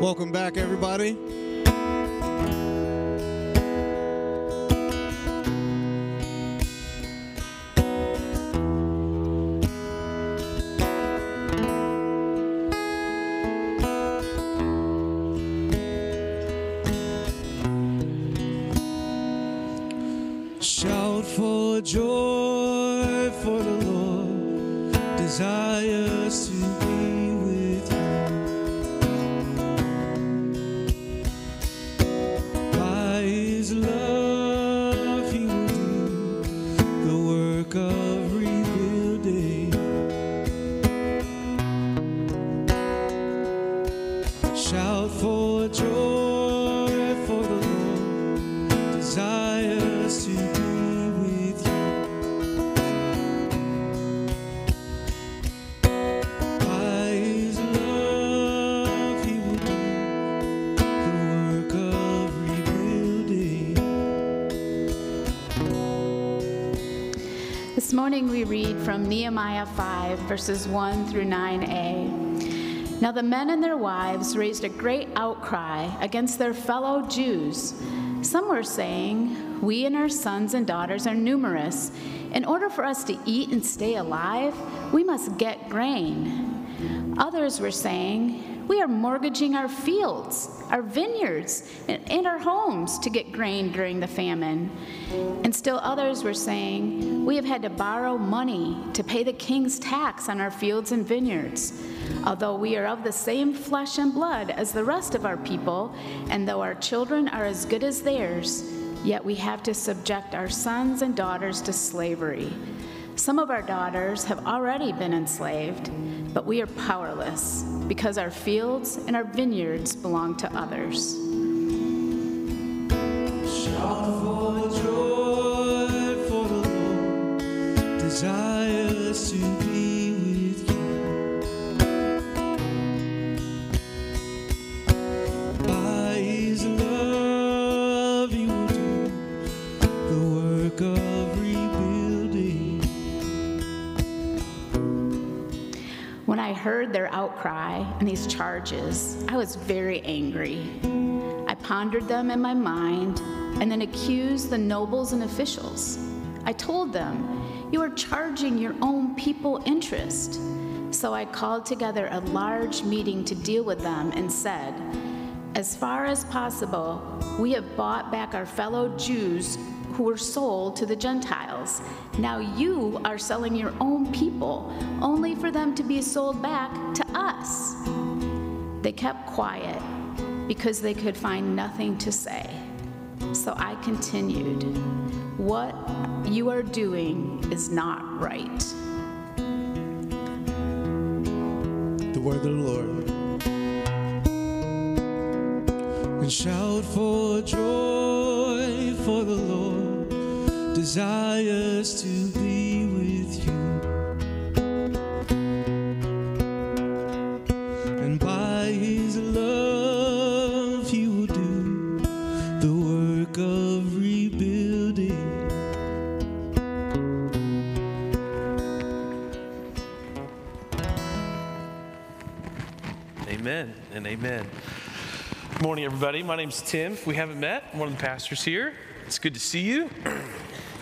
Welcome back, everybody. Morning we read from Nehemiah 5, verses 1 through 9a. Now the men and their wives raised a great outcry against their fellow Jews. Some were saying, We and our sons and daughters are numerous. In order for us to eat and stay alive, we must get grain. Others were saying, We are mortgaging our fields, our vineyards, and our homes to get grain during the famine. And still others were saying, We have had to borrow money to pay the king's tax on our fields and vineyards. Although we are of the same flesh and blood as the rest of our people, and though our children are as good as theirs, yet we have to subject our sons and daughters to slavery. Some of our daughters have already been enslaved, but we are powerless because our fields and our vineyards belong to others. Shout for joy, for the Lord to heard their outcry and these charges, I was very angry. I pondered them in my mind and then accused the nobles and officials. I told them, You are charging your own people interest. So I called together a large meeting to deal with them and said, As far as possible, we have bought back our fellow Jews who were sold to the Gentiles. Now you are selling your own people, only for them to be sold back to us. They kept quiet because they could find nothing to say. So I continued, What you are doing is not right. the word of the Lord. And shout for joy, for the Lord desires to be with you. And by his love, he will do the work of rebuilding. Amen and amen. Good morning, everybody. My name is Tim. If we haven't met, I'm one of the pastors here. It's good to see you.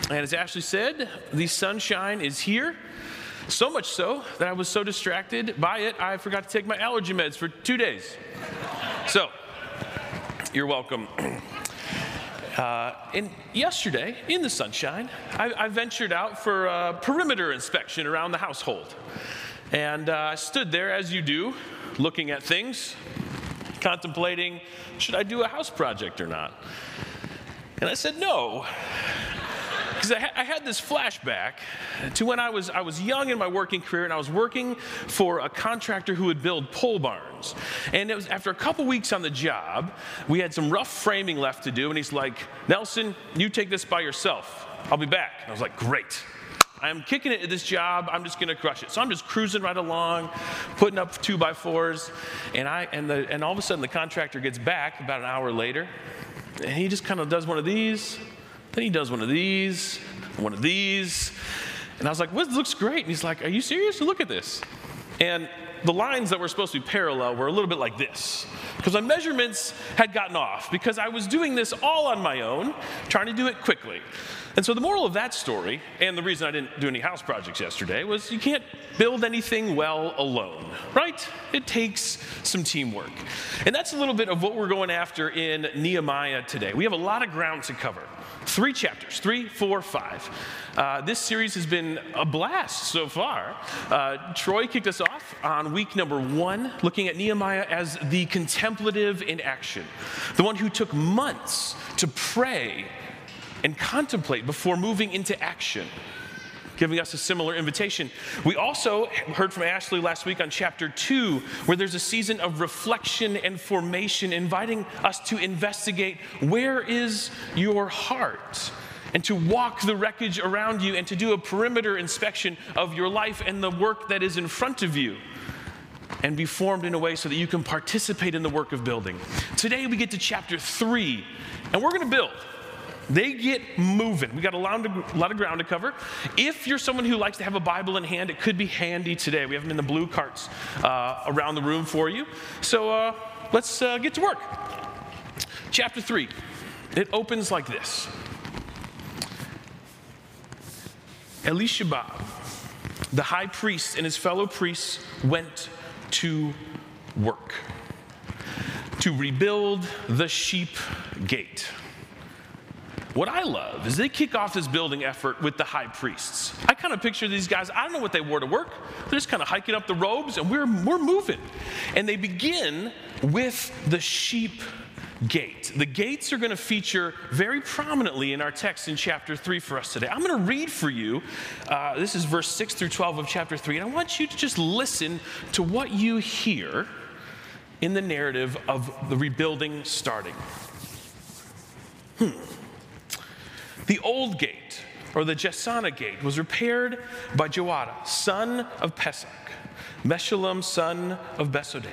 And as Ashley said, the sunshine is here. So much so that I was so distracted by it, I forgot to take my allergy meds for two days. So, you're welcome. Uh, and yesterday, in the sunshine, I, I ventured out for a perimeter inspection around the household. And uh, I stood there, as you do, looking at things, contemplating should I do a house project or not? And I said no. Because I, ha- I had this flashback to when I was, I was young in my working career and I was working for a contractor who would build pole barns. And it was after a couple weeks on the job, we had some rough framing left to do. And he's like, Nelson, you take this by yourself. I'll be back. And I was like, great. I'm kicking it at this job. I'm just going to crush it. So I'm just cruising right along, putting up two by fours, and I and the and all of a sudden the contractor gets back about an hour later, and he just kind of does one of these, then he does one of these, one of these, and I was like, "Well, this looks great." And he's like, "Are you serious? Look at this." And the lines that were supposed to be parallel were a little bit like this. Because my measurements had gotten off, because I was doing this all on my own, trying to do it quickly. And so the moral of that story, and the reason I didn't do any house projects yesterday, was you can't build anything well alone, right? It takes some teamwork. And that's a little bit of what we're going after in Nehemiah today. We have a lot of ground to cover. Three chapters, three, four, five. Uh, this series has been a blast so far. Uh, Troy kicked us off on week number one, looking at Nehemiah as the contemplative in action, the one who took months to pray and contemplate before moving into action, giving us a similar invitation. We also heard from Ashley last week on chapter two, where there's a season of reflection and formation, inviting us to investigate where is your heart? And to walk the wreckage around you and to do a perimeter inspection of your life and the work that is in front of you and be formed in a way so that you can participate in the work of building. Today we get to chapter three, and we're going to build. They get moving. We got a lot, of, a lot of ground to cover. If you're someone who likes to have a Bible in hand, it could be handy today. We have them in the blue carts uh, around the room for you. So uh, let's uh, get to work. Chapter 3. It opens like this Elishama, the high priest, and his fellow priests went to work to rebuild the sheep gate. What I love is they kick off this building effort with the high priests. I kind of picture these guys, I don't know what they wore to work. They're just kind of hiking up the robes and we're, we're moving. And they begin with the sheep gate. The gates are going to feature very prominently in our text in chapter 3 for us today. I'm going to read for you, uh, this is verse 6 through 12 of chapter 3, and I want you to just listen to what you hear in the narrative of the rebuilding starting. Hmm. The old gate, or the Jeshanah gate, was repaired by Joiada, son of Pesach, Meshullam, son of Besodeiah.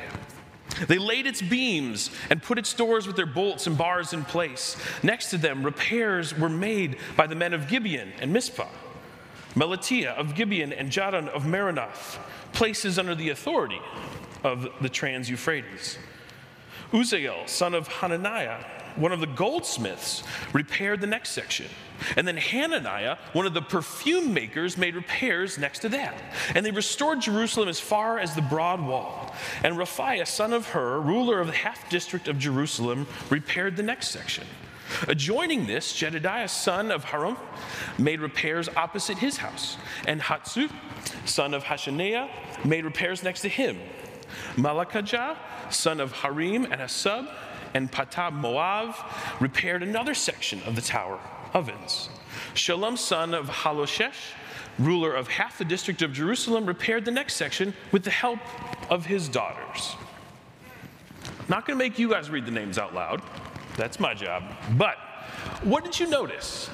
They laid its beams and put its doors with their bolts and bars in place. Next to them, repairs were made by the men of Gibeon and Mizpah, Melatiah of Gibeon and Jadon of Meronoth, places under the authority of the Trans Euphrates. Uzziel, son of Hananiah, one of the goldsmiths, repaired the next section. And then Hananiah, one of the perfume makers, made repairs next to that. And they restored Jerusalem as far as the broad wall. And Rephaiah, son of Hur, ruler of the half district of Jerusalem, repaired the next section. Adjoining this, Jedediah, son of Harum, made repairs opposite his house. And Hatsu, son of Hashaneah, made repairs next to him. Malakijah, son of Harim and Hasub, and Patab Moav repaired another section of the tower ovens. Shallum, son of Haloshesh, ruler of half the district of Jerusalem, repaired the next section with the help of his daughters. I'm not going to make you guys read the names out loud. That's my job. But what did you notice?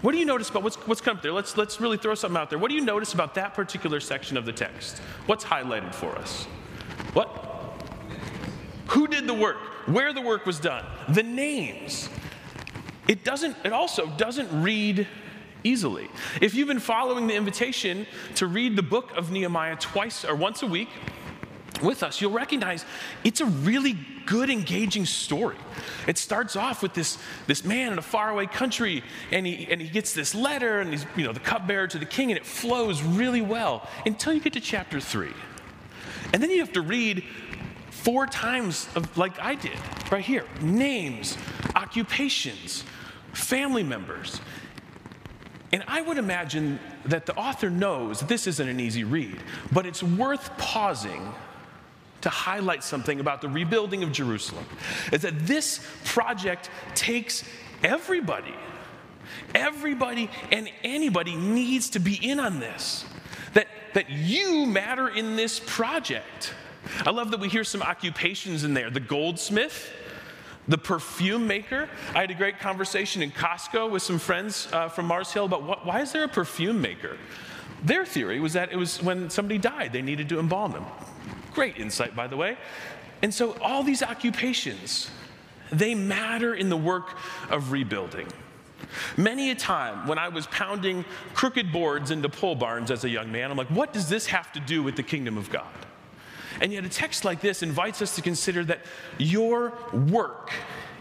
What do you notice about what's, what's come up there? Let's, let's really throw something out there. What do you notice about that particular section of the text? What's highlighted for us? What? Who did the work? Where the work was done, the names. It doesn't, it also doesn't read easily. If you've been following the invitation to read the book of Nehemiah twice or once a week with us, you'll recognize it's a really good, engaging story. It starts off with this, this man in a faraway country, and he, and he gets this letter, and he's you know, the cupbearer to the king, and it flows really well until you get to chapter three. And then you have to read four times of, like I did, right here names, occupations, family members. And I would imagine that the author knows this isn't an easy read, but it's worth pausing to highlight something about the rebuilding of Jerusalem. Is that this project takes everybody. Everybody and anybody needs to be in on this. That, that you matter in this project. I love that we hear some occupations in there the goldsmith, the perfume maker. I had a great conversation in Costco with some friends uh, from Mars Hill about what, why is there a perfume maker? Their theory was that it was when somebody died, they needed to embalm them. Great insight, by the way. And so, all these occupations, they matter in the work of rebuilding. Many a time when I was pounding crooked boards into pole barns as a young man, I'm like, what does this have to do with the kingdom of God? And yet, a text like this invites us to consider that your work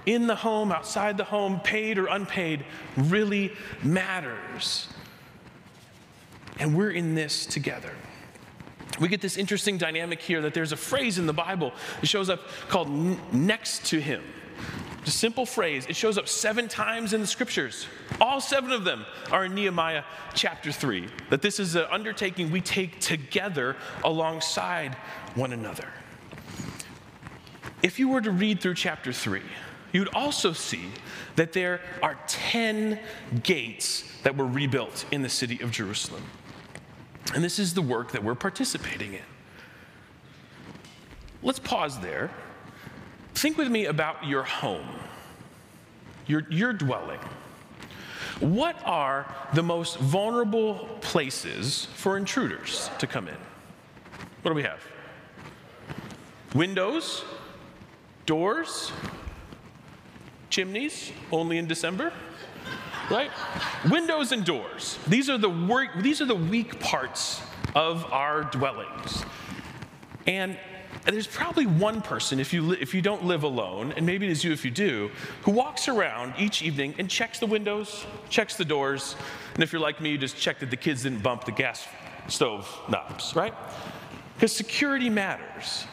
in the home, outside the home, paid or unpaid, really matters. And we're in this together. We get this interesting dynamic here that there's a phrase in the Bible that shows up called next to him. A simple phrase. It shows up seven times in the scriptures. All seven of them are in Nehemiah chapter 3. That this is an undertaking we take together alongside one another. If you were to read through chapter 3, you'd also see that there are 10 gates that were rebuilt in the city of Jerusalem. And this is the work that we're participating in. Let's pause there Think with me about your home, your, your dwelling. What are the most vulnerable places for intruders to come in? What do we have? Windows, doors, chimneys, only in December, right? Windows and doors. These are the work, these are the weak parts of our dwellings. And and there's probably one person, if you, li- if you don't live alone, and maybe it is you if you do, who walks around each evening and checks the windows, checks the doors, and if you're like me, you just check that the kids didn't bump the gas stove knobs, right? Because security matters.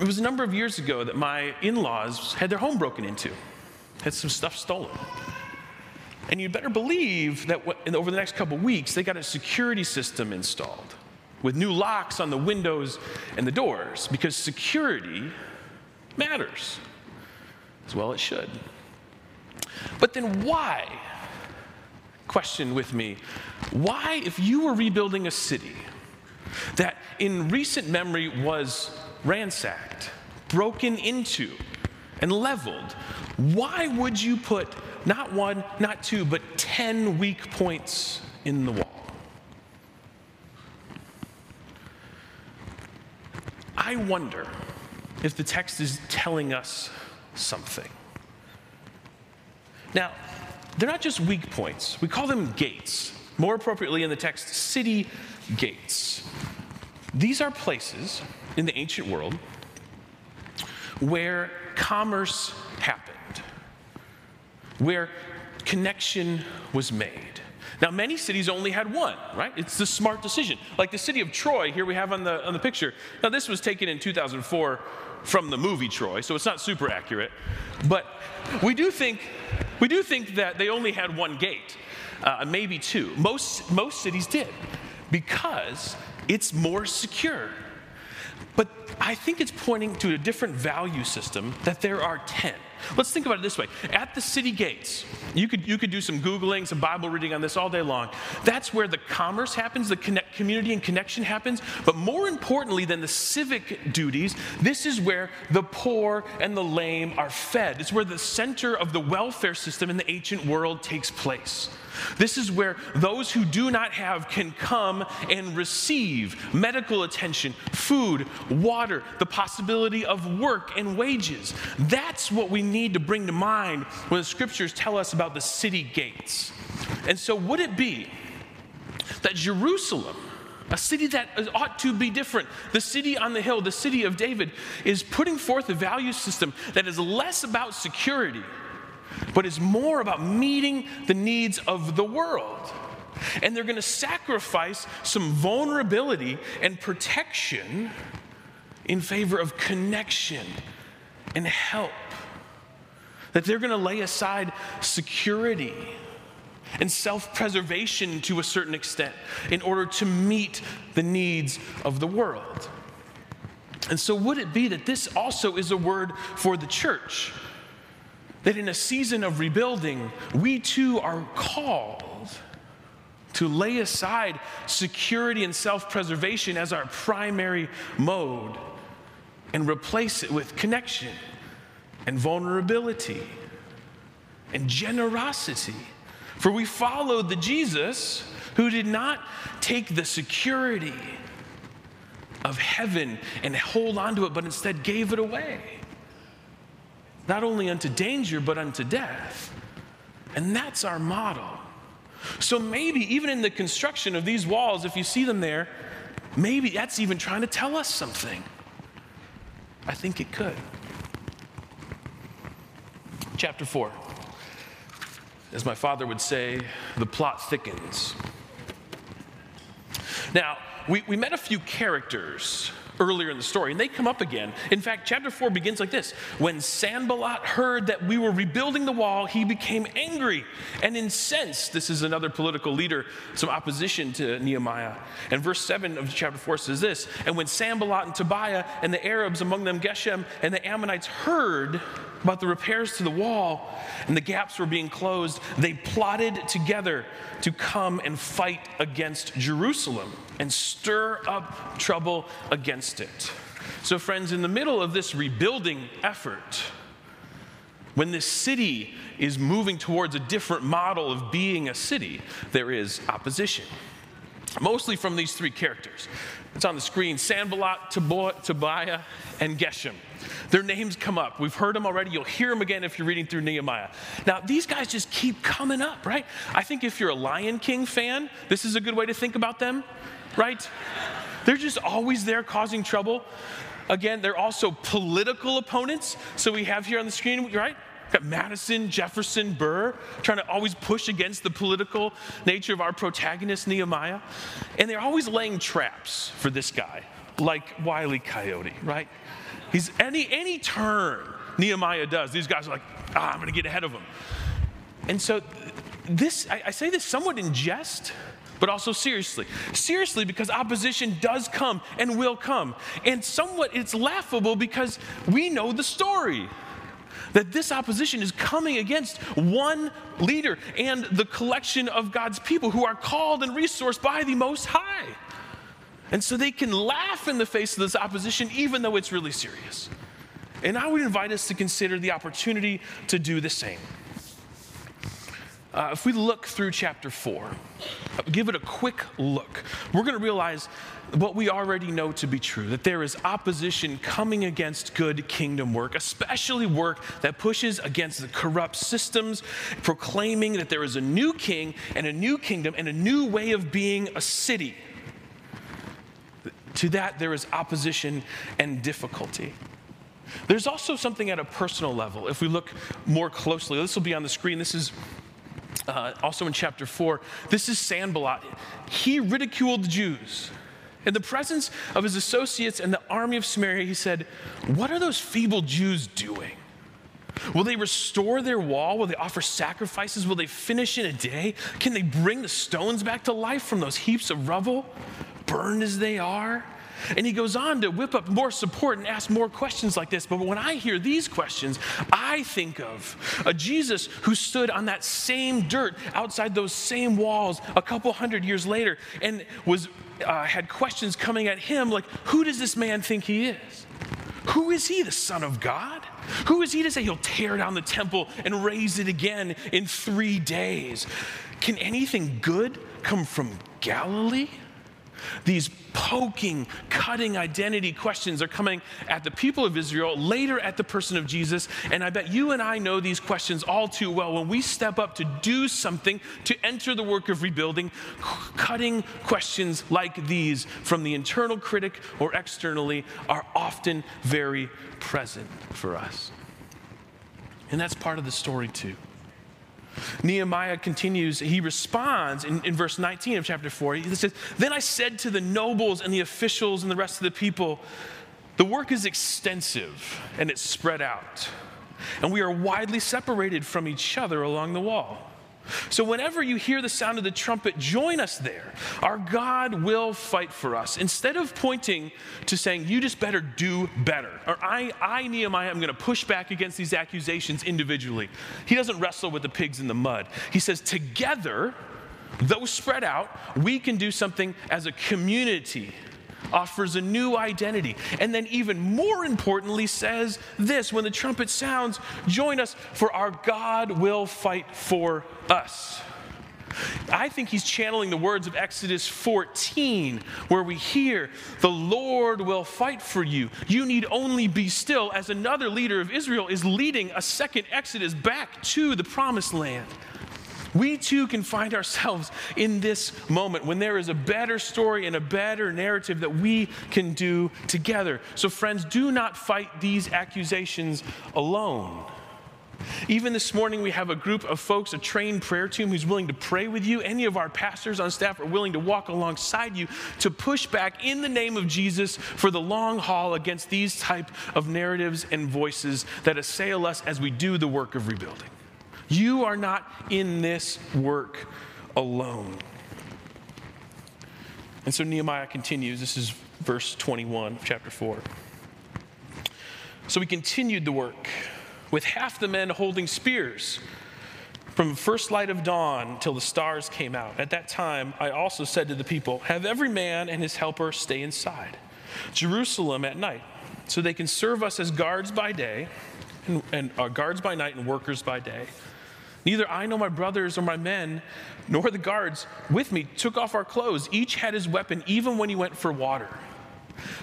It was a number of years ago that my in laws had their home broken into, had some stuff stolen. And you better believe that over the next couple weeks, they got a security system installed with new locks on the windows and the doors because security matters. As well, it should. But then why? Question with me. Why, if you were rebuilding a city that in recent memory was ransacked, broken into, and leveled, why would you put not one, not two, but 10 weak points in the wall? I wonder if the text is telling us something. Now, they're not just weak points, we call them gates. More appropriately in the text, city gates. These are places in the ancient world where commerce happened, where connection was made. Now, many cities only had one, right? It's the smart decision. Like the city of Troy, here we have on the, on the picture. Now, this was taken in 2004 from the movie Troy, so it's not super accurate. But we do think, we do think that they only had one gate, uh, maybe two. Most, most cities did because it's more secure. But I think it's pointing to a different value system that there are 10. Let's think about it this way. At the city gates, you could, you could do some Googling, some Bible reading on this all day long. That's where the commerce happens, the connect, community and connection happens. But more importantly than the civic duties, this is where the poor and the lame are fed. It's where the center of the welfare system in the ancient world takes place. This is where those who do not have can come and receive medical attention, food, water, the possibility of work and wages. That's what we need to bring to mind when the scriptures tell us about the city gates. And so, would it be that Jerusalem, a city that ought to be different. The city on the hill, the city of David, is putting forth a value system that is less about security but is more about meeting the needs of the world. And they're going to sacrifice some vulnerability and protection in favor of connection and help. That they're going to lay aside security and self preservation to a certain extent in order to meet the needs of the world. And so, would it be that this also is a word for the church? that in a season of rebuilding, we too are called to lay aside security and self preservation as our primary mode and replace it with connection and vulnerability and generosity. For we followed the Jesus who did not take the security of heaven and hold on to it, but instead gave it away not only unto danger, but unto death. And that's our model. So maybe even in the construction of these walls, if you see them there, maybe that's even trying to tell us something. I think it could. Chapter 4. As my father would say, the plot thickens. Now, we, we met a few characters earlier in the story, and they come up again. In fact, chapter 4 begins like this When Sanballat heard that we were rebuilding the wall, he became angry and incensed. This is another political leader, some opposition to Nehemiah. And verse 7 of chapter 4 says this And when Sanballat and Tobiah and the Arabs, among them Geshem and the Ammonites, heard about the repairs to the wall and the gaps were being closed, they plotted together to come and fight against Jerusalem and stir up trouble against it. So, friends, in the middle of this rebuilding effort, when this city is moving towards a different model of being a city, there is opposition. Mostly from these three characters. It's on the screen Sanballat, Tobiah, and Geshem. Their names come up. We've heard them already. You'll hear them again if you're reading through Nehemiah. Now, these guys just keep coming up, right? I think if you're a Lion King fan, this is a good way to think about them, right? They're just always there causing trouble. Again, they're also political opponents. So we have here on the screen, right? Got Madison, Jefferson, Burr, trying to always push against the political nature of our protagonist, Nehemiah. And they're always laying traps for this guy, like Wiley Coyote, right? He's any any turn Nehemiah does, these guys are like, ah, I'm gonna get ahead of him. And so this, I, I say this somewhat in jest, but also seriously. Seriously, because opposition does come and will come. And somewhat it's laughable because we know the story that this opposition is coming against one leader and the collection of God's people who are called and resourced by the Most High. And so they can laugh in the face of this opposition, even though it's really serious. And I would invite us to consider the opportunity to do the same. Uh, if we look through chapter 4, give it a quick look, we're going to realize what we already know to be true that there is opposition coming against good kingdom work, especially work that pushes against the corrupt systems, proclaiming that there is a new king and a new kingdom and a new way of being a city. To that, there is opposition and difficulty. There's also something at a personal level. If we look more closely, this will be on the screen. This is uh, also in chapter 4. This is Sanballat. He ridiculed the Jews. In the presence of his associates and the army of Samaria, he said, What are those feeble Jews doing? Will they restore their wall? Will they offer sacrifices? Will they finish in a day? Can they bring the stones back to life from those heaps of rubble, burned as they are? And he goes on to whip up more support and ask more questions like this. But when I hear these questions, I think of a Jesus who stood on that same dirt outside those same walls a couple hundred years later and was, uh, had questions coming at him like, Who does this man think he is? Who is he, the Son of God? Who is he to say he'll tear down the temple and raise it again in three days? Can anything good come from Galilee? These poking, cutting identity questions are coming at the people of Israel, later at the person of Jesus. And I bet you and I know these questions all too well. When we step up to do something, to enter the work of rebuilding, cutting questions like these from the internal critic or externally are often very present for us. And that's part of the story, too. Nehemiah continues, he responds in, in verse 19 of chapter 4. He says, Then I said to the nobles and the officials and the rest of the people, The work is extensive and it's spread out, and we are widely separated from each other along the wall. So, whenever you hear the sound of the trumpet, join us there. Our God will fight for us. Instead of pointing to saying, you just better do better, or I, I Nehemiah, am going to push back against these accusations individually. He doesn't wrestle with the pigs in the mud. He says, together, though spread out, we can do something as a community offers a new identity. And then, even more importantly, says this when the trumpet sounds, join us, for our God will fight for us. I think he's channeling the words of Exodus 14, where we hear, The Lord will fight for you. You need only be still, as another leader of Israel is leading a second Exodus back to the promised land. We too can find ourselves in this moment when there is a better story and a better narrative that we can do together. So, friends, do not fight these accusations alone. Even this morning, we have a group of folks, a trained prayer team who's willing to pray with you. Any of our pastors on staff are willing to walk alongside you to push back in the name of Jesus for the long haul against these type of narratives and voices that assail us as we do the work of rebuilding. You are not in this work alone. And so Nehemiah continues. This is verse 21 of chapter 4. So we continued the work with half the men holding spears from first light of dawn till the stars came out. At that time, I also said to the people, Have every man and his helper stay inside Jerusalem at night, so they can serve us as guards by day, and, and uh, guards by night and workers by day. Neither I nor my brothers or my men, nor the guards with me took off our clothes. Each had his weapon, even when he went for water.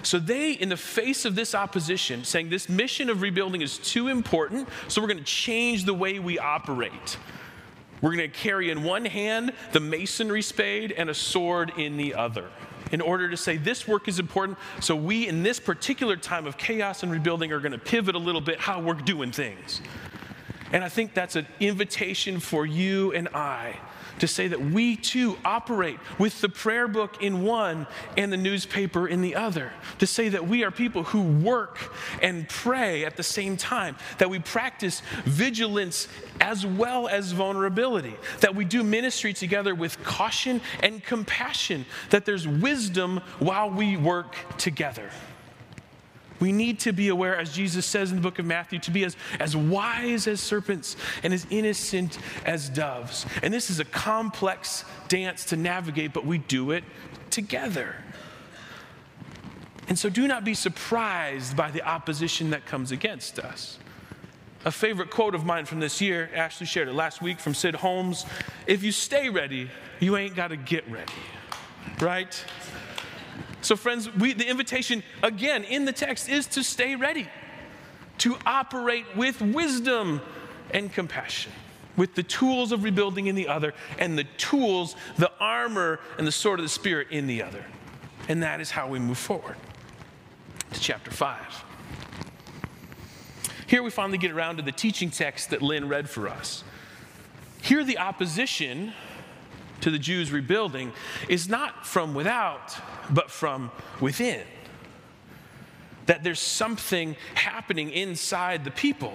So they, in the face of this opposition, saying this mission of rebuilding is too important, so we're going to change the way we operate. We're going to carry in one hand the masonry spade and a sword in the other in order to say this work is important. So we, in this particular time of chaos and rebuilding, are going to pivot a little bit how we're doing things. And I think that's an invitation for you and I to say that we too operate with the prayer book in one and the newspaper in the other. To say that we are people who work and pray at the same time, that we practice vigilance as well as vulnerability, that we do ministry together with caution and compassion, that there's wisdom while we work together. We need to be aware, as Jesus says in the book of Matthew, to be as, as wise as serpents and as innocent as doves. And this is a complex dance to navigate, but we do it together. And so do not be surprised by the opposition that comes against us. A favorite quote of mine from this year, Ashley shared it last week from Sid Holmes if you stay ready, you ain't got to get ready, right? So, friends, we, the invitation again in the text is to stay ready, to operate with wisdom and compassion, with the tools of rebuilding in the other, and the tools, the armor, and the sword of the Spirit in the other. And that is how we move forward to chapter 5. Here we finally get around to the teaching text that Lynn read for us. Here, the opposition to the Jews rebuilding is not from without, but from within. That there's something happening inside the people.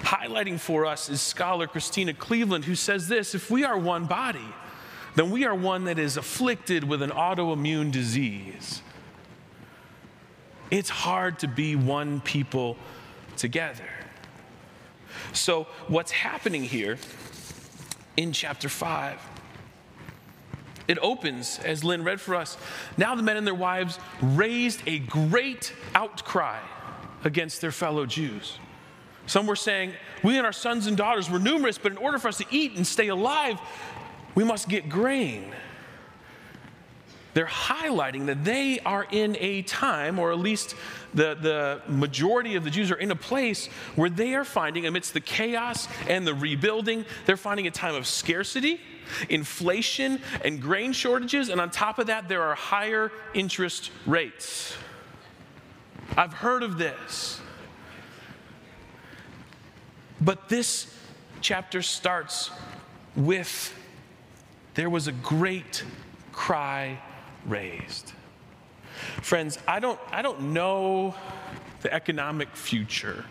Highlighting for us is scholar Christena Cleveland, who says this if we are one body, then we are one that is afflicted with an autoimmune disease. It's hard to be one people together. So, what's happening here in chapter 5 it opens, as Lynn read for us. Now the men and their wives raised a great outcry against their fellow Jews. Some were saying, We and our sons and daughters were numerous, but in order for us to eat and stay alive, we must get grain. They're highlighting that they are in a time, or at least the, the majority of the Jews are in a place where they are finding, amidst the chaos and the rebuilding, they're finding a time of scarcity inflation and grain shortages, and on top of that, there are higher interest rates. I've heard of this. But this chapter starts with there was a great cry raised. Friends, I don't, I don't know the economic future,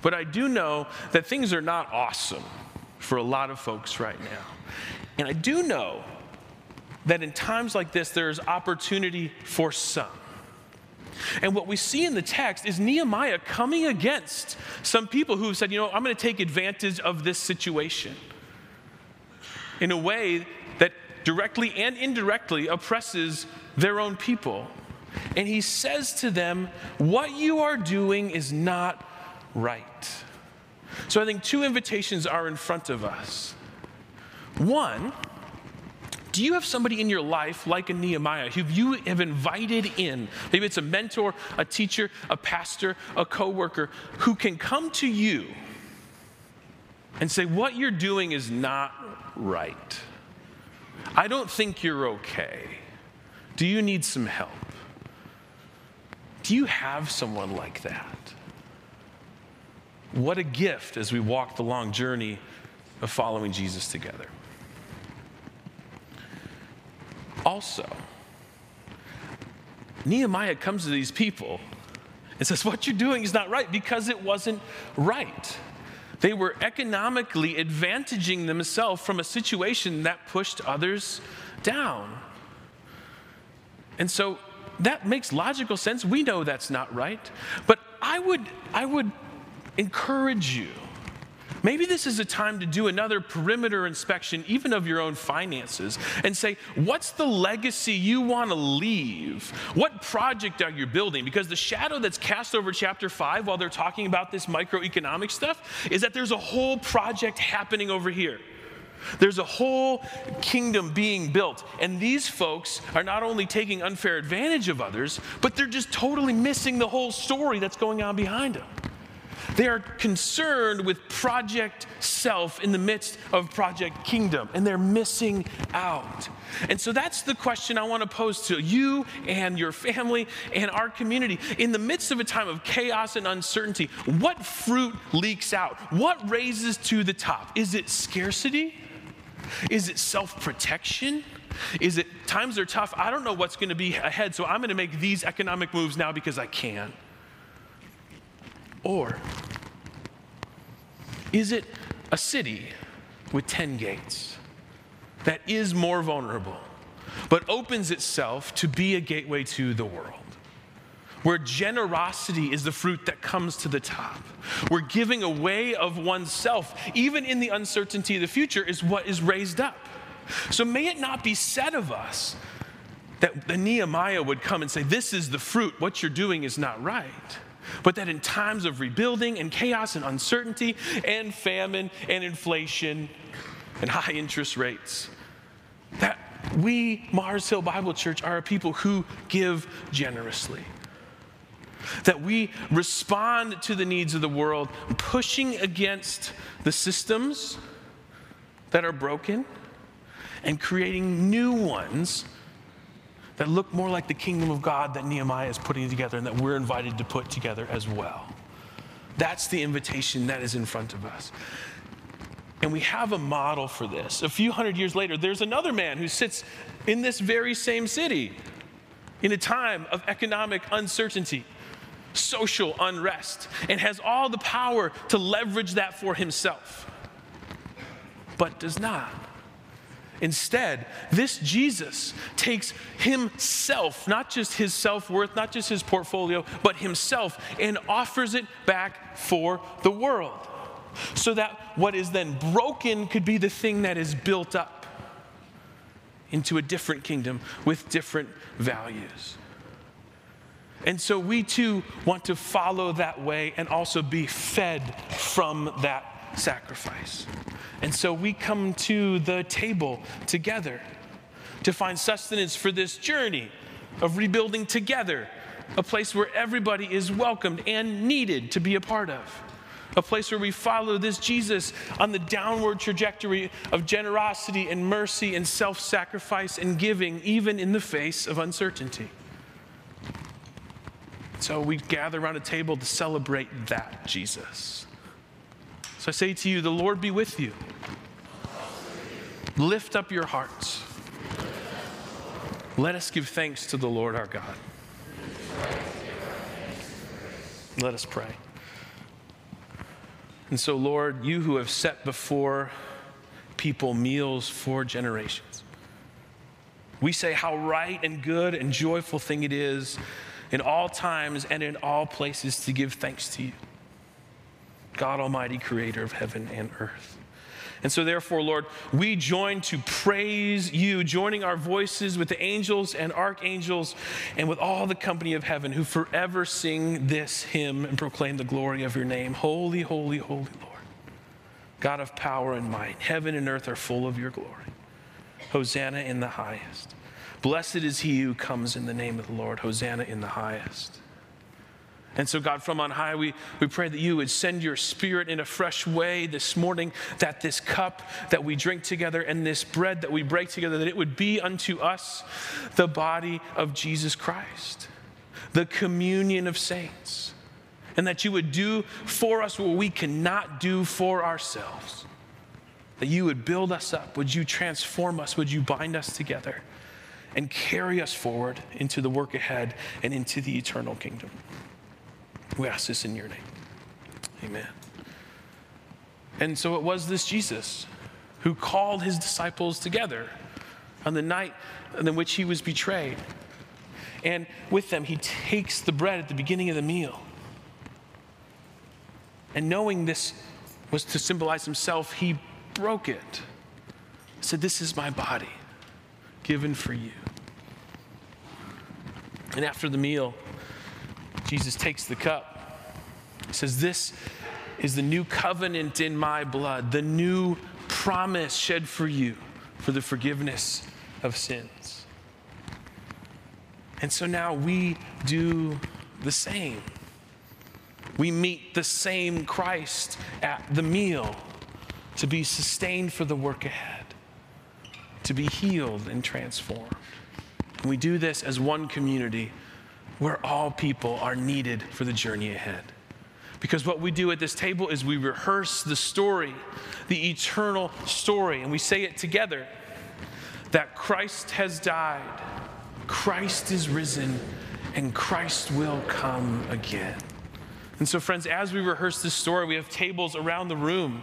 but I do know that things are not awesome for a lot of folks right now. And I do know that in times like this, there is opportunity for some. And what we see in the text is Nehemiah coming against some people who have said, you know, I'm going to take advantage of this situation in a way that directly and indirectly oppresses their own people. And he says to them, What you are doing is not right. So I think two invitations are in front of us. One, do you have somebody in your life like a Nehemiah who you have invited in? Maybe it's a mentor, a teacher, a pastor, a coworker who can come to you and say, What you're doing is not right. I don't think you're okay. Do you need some help? Do you have someone like that? What a gift as we walk the long journey of following Jesus together. Also, Nehemiah comes to these people and says, What you're doing is not right because it wasn't right. They were economically advantaging themselves from a situation that pushed others down. And so that makes logical sense. We know that's not right. But I would, I would encourage you Maybe this is a time to do another perimeter inspection, even of your own finances, and say, what's the legacy you want to leave? What project are you building? Because the shadow that's cast over chapter five while they're talking about this microeconomic stuff is that there's a whole project happening over here. There's a whole kingdom being built. And these folks are not only taking unfair advantage of others, but they're just totally missing the whole story that's going on behind them. They are concerned with Project Self in the midst of Project Kingdom, and they're missing out. And so that's the question I want to pose to you and your family and our community. In the midst of a time of chaos and uncertainty, what fruit leaks out? What raises to the top? Is it scarcity? Is it self protection? Is it times are tough? I don't know what's going to be ahead, so I'm going to make these economic moves now because I can. Or is it a city with 10 gates that is more vulnerable, but opens itself to be a gateway to the world? Where generosity is the fruit that comes to the top. Where giving away of oneself, even in the uncertainty of the future, is what is raised up. So may it not be said of us that the Nehemiah would come and say, This is the fruit, what you're doing is not right but that in times of rebuilding and chaos and uncertainty and famine and inflation and high interest rates, that we, Mars Hill Bible Church, are a people who give generously. That we respond to the needs of the world, pushing against the systems that are broken and creating new ones that look more like the kingdom of God that Nehemiah is putting together and that we're invited to put together as well. That's the invitation that is in front of us. And we have a model for this. A few hundred years later, there's another man who sits in this very same city in a time of economic uncertainty, social unrest, and has all the power to leverage that for himself, but does not. Instead, this Jesus takes himself, not just his self worth, not just his portfolio, but himself, and offers it back for the world. So that what is then broken could be the thing that is built up into a different kingdom with different values. And so we too want to follow that way and also be fed from that sacrifice. And so we come to the table together to find sustenance for this journey of rebuilding together, a place where everybody is welcomed and needed to be a part of. A place where we follow this Jesus on the downward trajectory of generosity and mercy and self sacrifice and giving, even in the face of uncertainty. So we gather around a table to celebrate that Jesus. So I say to you, the Lord be with you. Lift up your hearts. Let us give thanks to the Lord our God. Let us pray. And so, Lord, you who have set before people meals for generations, we say how right and good and joyful thing it is in all times and in all places to give thanks to you. God Almighty, creator of heaven and earth. And so, therefore, Lord, we join to praise you, joining our voices with the angels and archangels and with all the company of heaven who forever sing this hymn and proclaim the glory of your name. Holy, holy, holy Lord, God of power and might. Heaven and earth are full of your glory. Hosanna in the highest. Blessed is he who comes in the name of the Lord. Hosanna in the highest. And so, God, from on high, we, we pray that you would send your spirit in a fresh way this morning, that this cup that we drink together and this bread that we break together, that it would be unto us the body of Jesus Christ, the communion of saints, and that you would do for us what we cannot do for ourselves. That you would build us up. Would you transform us? Would you bind us together and carry us forward into the work ahead and into the eternal kingdom? We ask this in your name. Amen. And so it was this Jesus who called his disciples together on the night in which he was betrayed. And with them, he takes the bread at the beginning of the meal. And knowing this was to symbolize himself, he broke it. Said, This is my body given for you. And after the meal, Jesus takes the cup. He says, This is the new covenant in my blood, the new promise shed for you for the forgiveness of sins. And so now we do the same. We meet the same Christ at the meal to be sustained for the work ahead, to be healed and transformed. And we do this as one community where all people are needed for the journey ahead. Because what we do at this table is we rehearse the story, the eternal story, and we say it together that Christ has died, Christ is risen, and Christ will come again. And so, friends, as we rehearse this story, we have tables around the room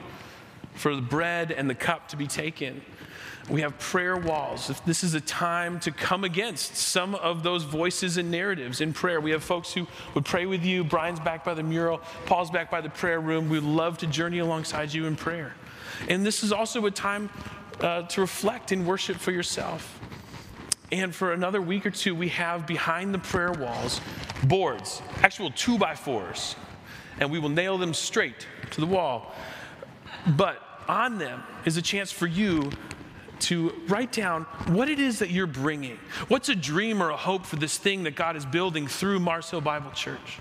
for the bread and the cup to be taken. We have prayer walls. This is a time to come against some of those voices and narratives in prayer, we have folks who would pray with you. Brian's back by the mural, Paul's back by the prayer room. We'd love to journey alongside you in prayer. And this is also a time uh, to reflect and worship for yourself. And for another week or two, we have behind the prayer walls boards, actual two by fours, and we will nail them straight to the wall. But on them is a chance for you to write down what it is that you're bringing. What's a dream or a hope for this thing that God is building through Mars Hill Bible Church?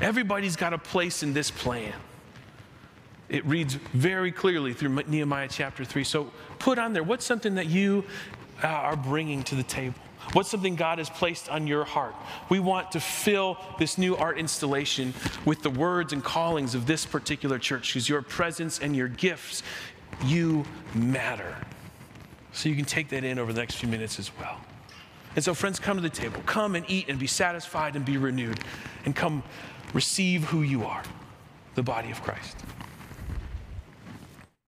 Everybody's got a place in this plan. It reads very clearly through Nehemiah chapter 3. So put on there what's something that you uh, are bringing to the table? What's something God has placed on your heart? We want to fill this new art installation with the words and callings of this particular church because your presence and your gifts, you matter. So you can take that in over the next few minutes as well. And so, friends, come to the table. Come and eat and be satisfied and be renewed. And come receive who you are the body of Christ.